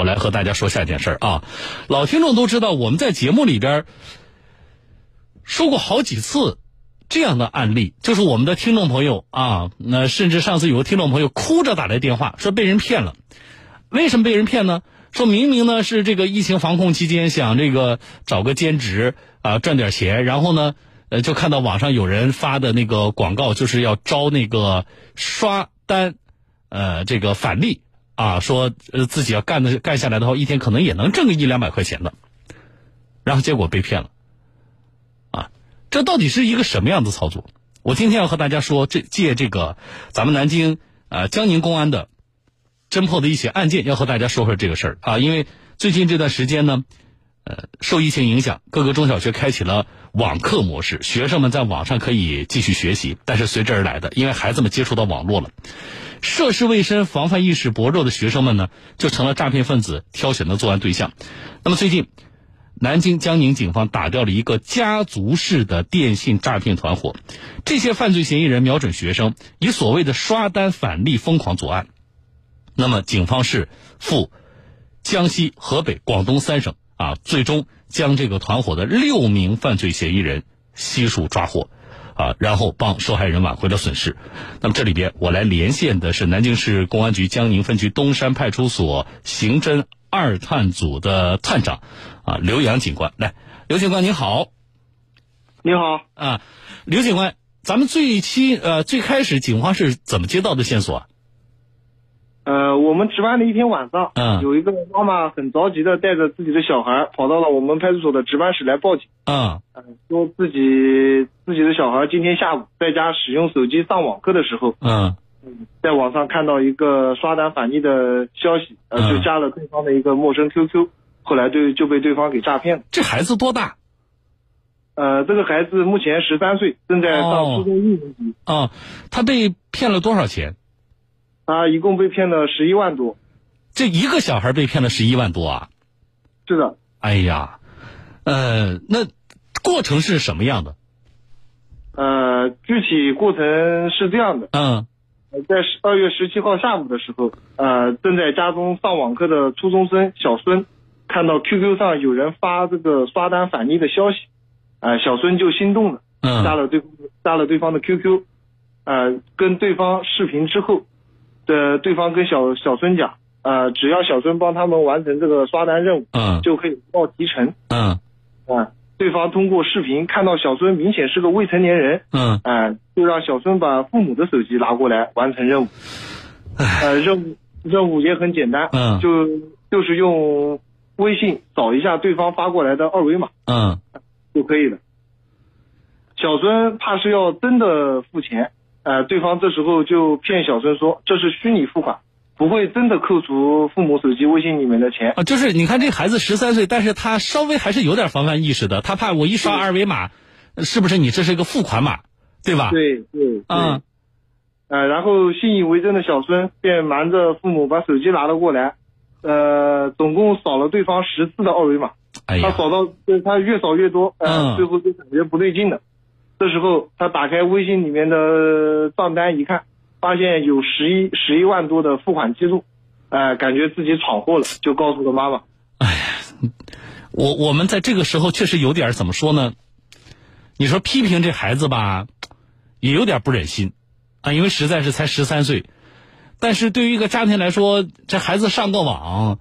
我来和大家说下一件事儿啊，老听众都知道，我们在节目里边说过好几次这样的案例，就是我们的听众朋友啊，那甚至上次有个听众朋友哭着打来电话说被人骗了，为什么被人骗呢？说明明呢是这个疫情防控期间想这个找个兼职啊赚点钱，然后呢呃就看到网上有人发的那个广告，就是要招那个刷单呃这个返利啊，说呃自己要干的干下来的话，一天可能也能挣个一两百块钱的，然后结果被骗了，啊，这到底是一个什么样的操作？我今天要和大家说，这借这个咱们南京呃江宁公安的。侦破的一些案件，要和大家说说这个事儿啊，因为最近这段时间呢，呃，受疫情影响，各个中小学开启了网课模式，学生们在网上可以继续学习，但是随之而来的，因为孩子们接触到网络了，涉世未深、防范意识薄弱的学生们呢，就成了诈骗分子挑选的作案对象。那么最近，南京江宁警方打掉了一个家族式的电信诈骗团伙，这些犯罪嫌疑人瞄准学生，以所谓的刷单返利疯狂作案。那么，警方是赴江西、河北、广东三省啊，最终将这个团伙的六名犯罪嫌疑人悉数抓获，啊，然后帮受害人挽回了损失。那么这里边，我来连线的是南京市公安局江宁分局东山派出所刑侦二探组的探长啊，刘洋警官。来，刘警官您好。你好啊，刘警官，咱们最期呃最开始警方是怎么接到的线索？呃，我们值班的一天晚上，嗯，有一个妈妈很着急的带着自己的小孩跑到了我们派出所的值班室来报警，嗯，说自己自己的小孩今天下午在家使用手机上网课的时候，嗯，在网上看到一个刷单返利的消息，呃，就加了对方的一个陌生 QQ，后来对就被对方给诈骗了。这孩子多大？呃，这个孩子目前十三岁，正在上初中一年级。哦，他被骗了多少钱？他一共被骗了十一万多，这一个小孩被骗了十一万多啊！是的。哎呀，呃，那过程是什么样的？呃，具体过程是这样的。嗯，在十二月十七号下午的时候，呃，正在家中上网课的初中生小孙，看到 QQ 上有人发这个刷单返利的消息，呃，小孙就心动了，加了对加了对方的 QQ，呃，跟对方视频之后。的对方跟小小孙讲，呃，只要小孙帮他们完成这个刷单任务，嗯，就可以报提成，嗯，啊，对方通过视频看到小孙明显是个未成年人，嗯，啊，就让小孙把父母的手机拿过来完成任务，呃，任务任务也很简单，嗯，就就是用微信扫一下对方发过来的二维码，嗯，就可以了。小孙怕是要真的付钱。呃，对方这时候就骗小孙说这是虚拟付款，不会真的扣除父母手机微信里面的钱啊。就是你看这孩子十三岁，但是他稍微还是有点防范意识的，他怕我一刷二维码，是不是你这是一个付款码，对吧？对对啊，呃，然后信以为真的小孙便瞒着父母把手机拿了过来，呃，总共扫了对方十次的二维码，他扫到他越扫越多，呃，最后就感觉不对劲了。这时候，他打开微信里面的账单一看，发现有十一十一万多的付款记录，哎，感觉自己闯祸了，就告诉了妈妈。哎呀，我我们在这个时候确实有点怎么说呢？你说批评这孩子吧，也有点不忍心啊，因为实在是才十三岁。但是对于一个家庭来说，这孩子上个网，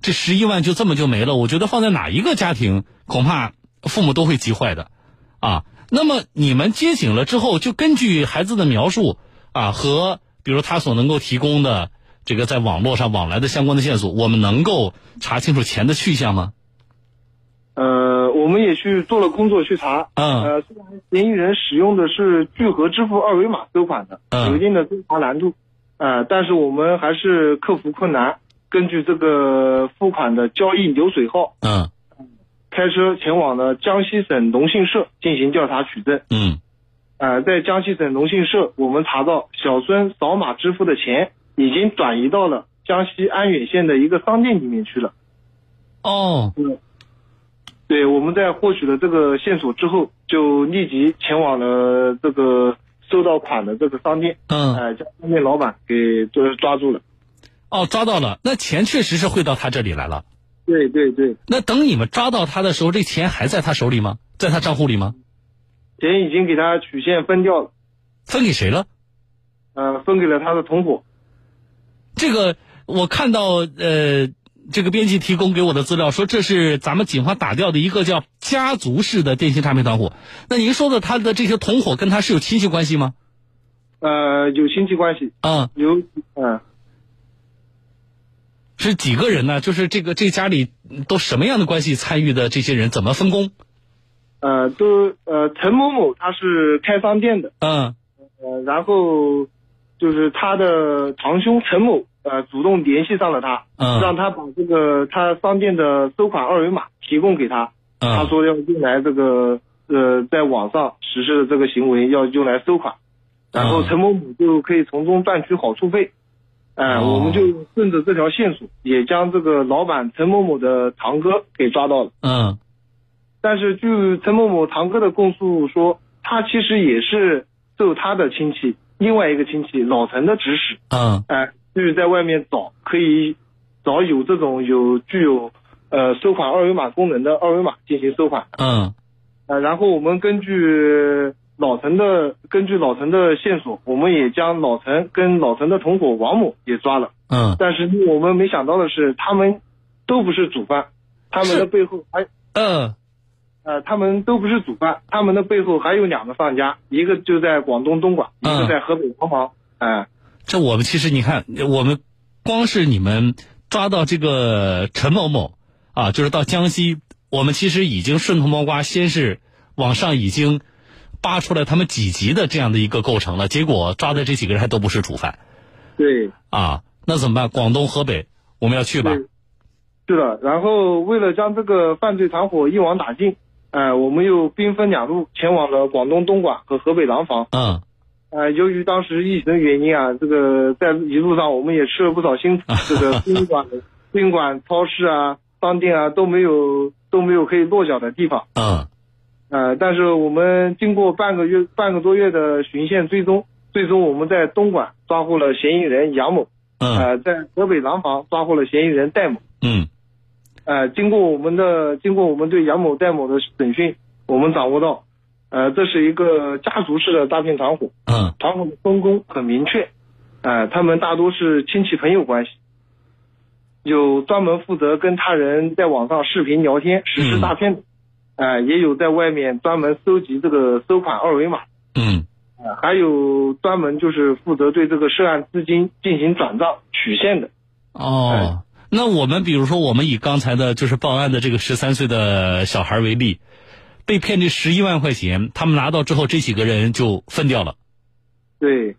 这十一万就这么就没了，我觉得放在哪一个家庭，恐怕父母都会急坏的，啊。那么你们接警了之后，就根据孩子的描述啊，和比如他所能够提供的这个在网络上往来的相关的线索，我们能够查清楚钱的去向吗？呃，我们也去做了工作去查。嗯。呃，虽然嫌疑人使用的是聚合支付二维码收款的，有一定的侦查难度。呃，但是我们还是克服困难，根据这个付款的交易流水号。嗯。开车前往了江西省农信社进行调查取证。嗯，呃，在江西省农信社，我们查到小孙扫码支付的钱已经转移到了江西安远县的一个商店里面去了。哦，嗯，对，我们在获取了这个线索之后，就立即前往了这个收到款的这个商店。嗯，哎，将商店老板给就是抓住了。哦，抓到了，那钱确实是汇到他这里来了。对对对。那等你们抓到他的时候，这钱还在他手里吗？在他账户里吗？钱已经给他取现分掉了。分给谁了？呃，分给了他的同伙。这个我看到，呃，这个编辑提供给我的资料说，这是咱们警方打掉的一个叫家族式的电信诈骗团伙。那您说的他的这些同伙跟他是有亲戚关系吗？呃，有亲戚关系。嗯，有，嗯。是几个人呢？就是这个这家里都什么样的关系参与的？这些人怎么分工？呃，都呃，陈某某他是开商店的，嗯，呃，然后就是他的堂兄陈某呃主动联系上了他，嗯，让他把这个他商店的收款二维码提供给他，嗯，他说要用来这个呃在网上实施的这个行为要用来收款，然后陈某某就可以从中赚取好处费。哎，我们就顺着这条线索，也将这个老板陈某某的堂哥给抓到了。嗯，但是据陈某某堂哥的供述说，他其实也是受他的亲戚另外一个亲戚老陈的指使。嗯，哎，就是在外面找可以找有这种有具有呃收款二维码功能的二维码进行收款。嗯，呃，然后我们根据。老陈的根据老陈的线索，我们也将老陈跟老陈的同伙王某也抓了。嗯，但是我们没想到的是，他们都不是主犯，他们的背后还嗯呃，他们都不是主犯，他们的背后还有两个犯家，一个就在广东东莞，一个在河北廊坊。哎，这我们其实你看，我们光是你们抓到这个陈某某啊，就是到江西，我们其实已经顺藤摸瓜，先是往上已经。扒出来他们几级的这样的一个构成了，结果抓的这几个人还都不是主犯。对啊，那怎么办？广东、河北，我们要去吧？是的。然后为了将这个犯罪团伙一网打尽，哎，我们又兵分两路前往了广东东莞和河北廊坊。嗯。呃，由于当时疫情的原因啊，这个在一路上我们也吃了不少辛苦。这个宾馆、宾馆、超市啊、商店啊都没有都没有可以落脚的地方。嗯。呃，但是我们经过半个月、半个多月的巡线追踪，最终我们在东莞抓获了嫌疑人杨某。嗯。呃，在河北廊坊抓获了嫌疑人戴某。嗯。呃，经过我们的经过我们对杨某、戴某的审讯，我们掌握到，呃，这是一个家族式的诈骗团伙。嗯。团伙的分工很明确，呃，他们大多是亲戚朋友关系，有专门负责跟他人在网上视频聊天实施诈骗的。呃，也有在外面专门收集这个收款二维码，嗯，呃，还有专门就是负责对这个涉案资金进行转账取现的。哦，那我们比如说，我们以刚才的就是报案的这个十三岁的小孩为例，被骗这十一万块钱，他们拿到之后，这几个人就分掉了。对。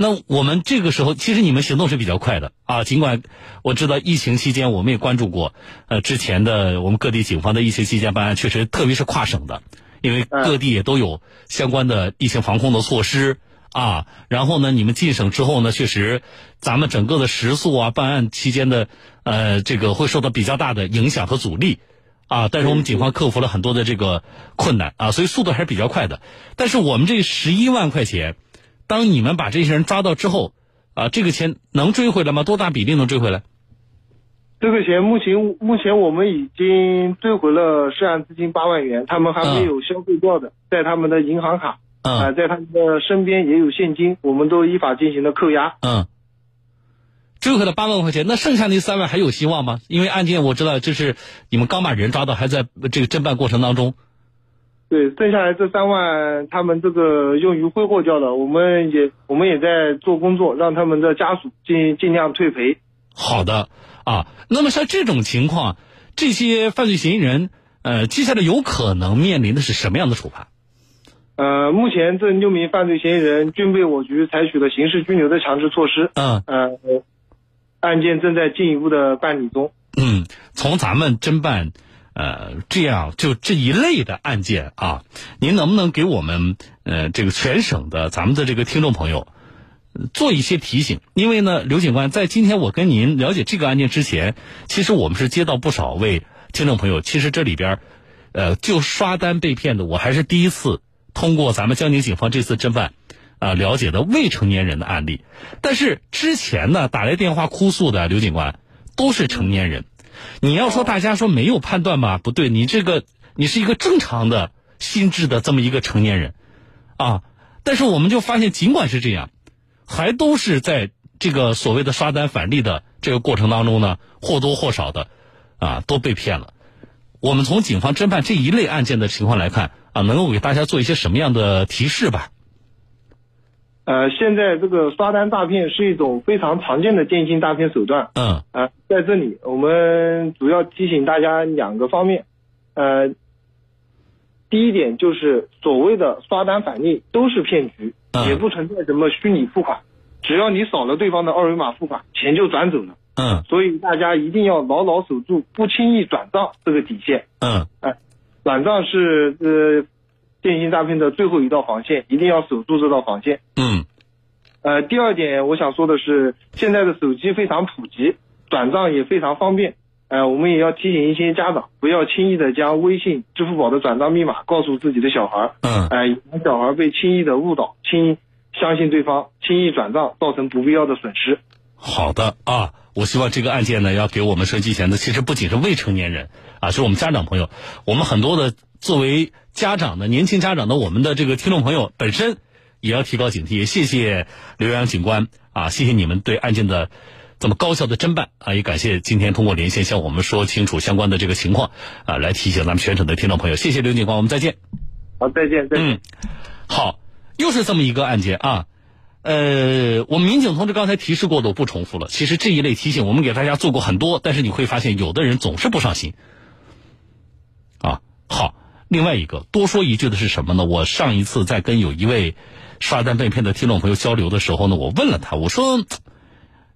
那我们这个时候，其实你们行动是比较快的啊。尽管我知道疫情期间，我们也关注过，呃，之前的我们各地警方的疫情期间办案，确实特别是跨省的，因为各地也都有相关的疫情防控的措施啊。然后呢，你们进省之后呢，确实咱们整个的时速啊，办案期间的呃这个会受到比较大的影响和阻力啊。但是我们警方克服了很多的这个困难啊，所以速度还是比较快的。但是我们这十一万块钱。当你们把这些人抓到之后，啊，这个钱能追回来吗？多大比例能追回来？这个钱目前目前我们已经追回了涉案资金八万元，他们还没有消费掉的，在他们的银行卡，啊，在他们的身边也有现金，我们都依法进行了扣押。嗯，追回了八万块钱，那剩下那三万还有希望吗？因为案件我知道，就是你们刚把人抓到，还在这个侦办过程当中。对，剩下来这三万，他们这个用于挥霍掉了，我们也我们也在做工作，让他们的家属尽尽量退赔。好的啊，那么像这种情况，这些犯罪嫌疑人，呃，接下来有可能面临的是什么样的处罚？呃，目前这六名犯罪嫌疑人均被我局采取了刑事拘留的强制措施。嗯。呃，案件正在进一步的办理中。嗯，从咱们侦办。呃，这样就这一类的案件啊，您能不能给我们呃这个全省的咱们的这个听众朋友做一些提醒？因为呢，刘警官在今天我跟您了解这个案件之前，其实我们是接到不少位听众朋友，其实这里边呃就刷单被骗的，我还是第一次通过咱们江宁警方这次侦办，啊了解的未成年人的案例，但是之前呢打来电话哭诉的刘警官都是成年人。你要说大家说没有判断吧，不对，你这个你是一个正常的心智的这么一个成年人，啊，但是我们就发现，尽管是这样，还都是在这个所谓的刷单返利的这个过程当中呢，或多或少的，啊，都被骗了。我们从警方侦办这一类案件的情况来看，啊，能够给大家做一些什么样的提示吧？呃，现在这个刷单诈骗是一种非常常见的电信诈骗手段。嗯。啊，在这里我们主要提醒大家两个方面。呃，第一点就是所谓的刷单返利都是骗局，也不存在什么虚拟付款，只要你扫了对方的二维码付款，钱就转走了。嗯。所以大家一定要牢牢守住不轻易转账这个底线。嗯。哎，转账是呃。电信诈骗的最后一道防线，一定要守住这道防线。嗯，呃，第二点我想说的是，现在的手机非常普及，转账也非常方便。呃，我们也要提醒一些家长，不要轻易的将微信、支付宝的转账密码告诉自己的小孩。嗯，哎，小孩被轻易的误导，轻易相信对方，轻易转账，造成不必要的损失。好的啊，我希望这个案件呢，要给我们收机前的，其实不仅是未成年人啊，是我们家长朋友，我们很多的作为。家长的年轻家长的我们的这个听众朋友本身也要提高警惕。谢谢刘洋警官啊，谢谢你们对案件的这么高效的侦办啊，也感谢今天通过连线向我们说清楚相关的这个情况啊，来提醒咱们全省的听众朋友。谢谢刘警官，我们再见。好，再见，再见。嗯，好，又是这么一个案件啊。呃，我们民警同志刚才提示过的，我不重复了。其实这一类提醒我们给大家做过很多，但是你会发现有的人总是不上心啊。好。另外一个多说一句的是什么呢？我上一次在跟有一位刷单被骗的听众朋友交流的时候呢，我问了他，我说，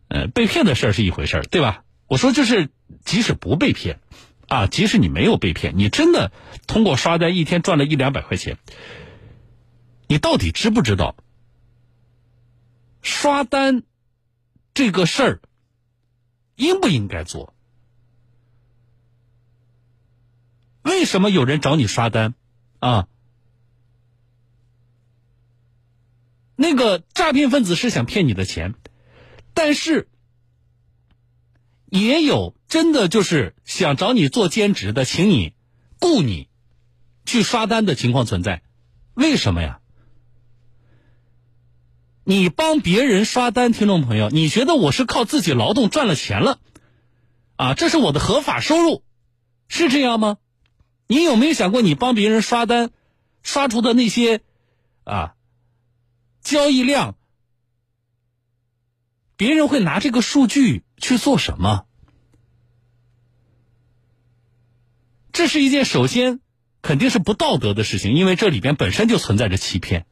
呃，被骗的事儿是一回事儿，对吧？我说就是即使不被骗，啊，即使你没有被骗，你真的通过刷单一天赚了一两百块钱，你到底知不知道刷单这个事儿应不应该做？为什么有人找你刷单？啊，那个诈骗分子是想骗你的钱，但是也有真的就是想找你做兼职的，请你雇你去刷单的情况存在。为什么呀？你帮别人刷单，听众朋友，你觉得我是靠自己劳动赚了钱了？啊，这是我的合法收入，是这样吗？你有没有想过，你帮别人刷单，刷出的那些啊交易量，别人会拿这个数据去做什么？这是一件首先肯定是不道德的事情，因为这里边本身就存在着欺骗。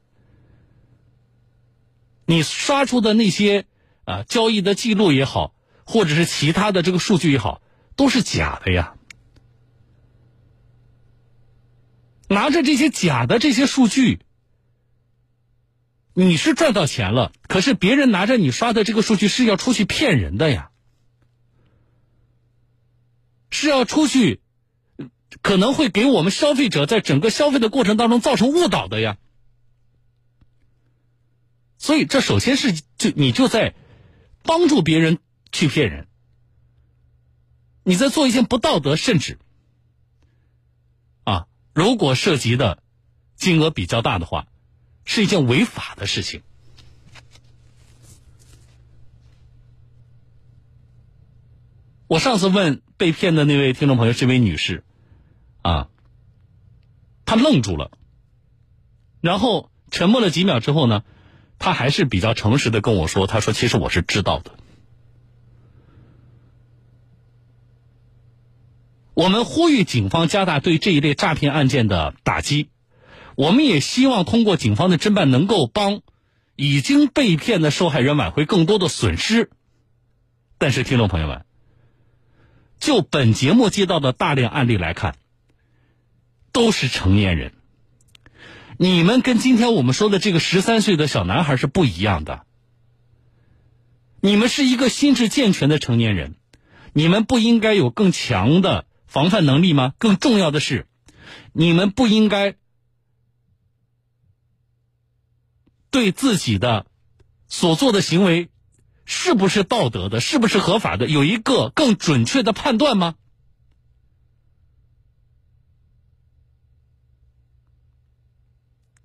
你刷出的那些啊交易的记录也好，或者是其他的这个数据也好，都是假的呀。拿着这些假的这些数据，你是赚到钱了，可是别人拿着你刷的这个数据是要出去骗人的呀，是要出去，可能会给我们消费者在整个消费的过程当中造成误导的呀。所以这首先是就你就在帮助别人去骗人，你在做一件不道德甚至。如果涉及的金额比较大的话，是一件违法的事情。我上次问被骗的那位听众朋友是一位女士，啊，她愣住了，然后沉默了几秒之后呢，她还是比较诚实的跟我说：“她说其实我是知道的。”我们呼吁警方加大对这一类诈骗案件的打击，我们也希望通过警方的侦办，能够帮已经被骗的受害人挽回更多的损失。但是，听众朋友们，就本节目接到的大量案例来看，都是成年人。你们跟今天我们说的这个十三岁的小男孩是不一样的。你们是一个心智健全的成年人，你们不应该有更强的。防范能力吗？更重要的是，你们不应该对自己的所做的行为是不是道德的，是不是合法的，有一个更准确的判断吗？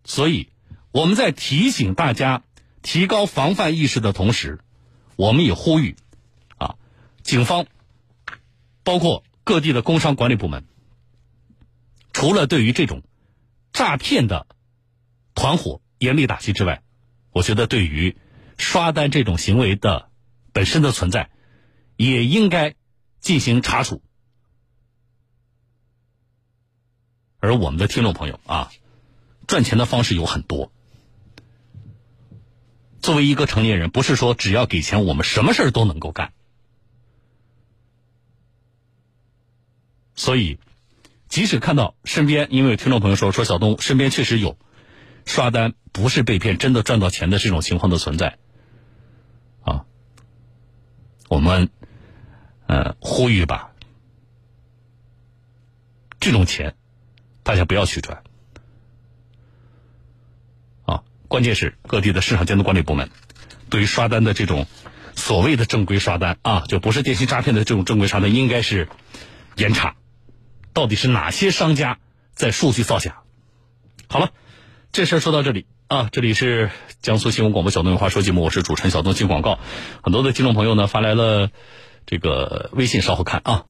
所以，我们在提醒大家提高防范意识的同时，我们也呼吁啊，警方，包括各地的工商管理部门，除了对于这种诈骗的团伙严厉打击之外，我觉得对于刷单这种行为的本身的存在，也应该进行查处。而我们的听众朋友啊。赚钱的方式有很多。作为一个成年人，不是说只要给钱，我们什么事儿都能够干。所以，即使看到身边，因为有听众朋友说说小东身边确实有刷单不是被骗，真的赚到钱的这种情况的存在，啊，我们呃呼吁吧，这种钱大家不要去赚。关键是各地的市场监督管理部门，对于刷单的这种所谓的正规刷单啊，就不是电信诈骗的这种正规刷单，应该是严查。到底是哪些商家在数据造假？好了，这事儿说到这里啊，这里是江苏新闻广播小东有话说节目，我是主持人小东进广告。很多的听众朋友呢发来了这个微信，稍后看啊。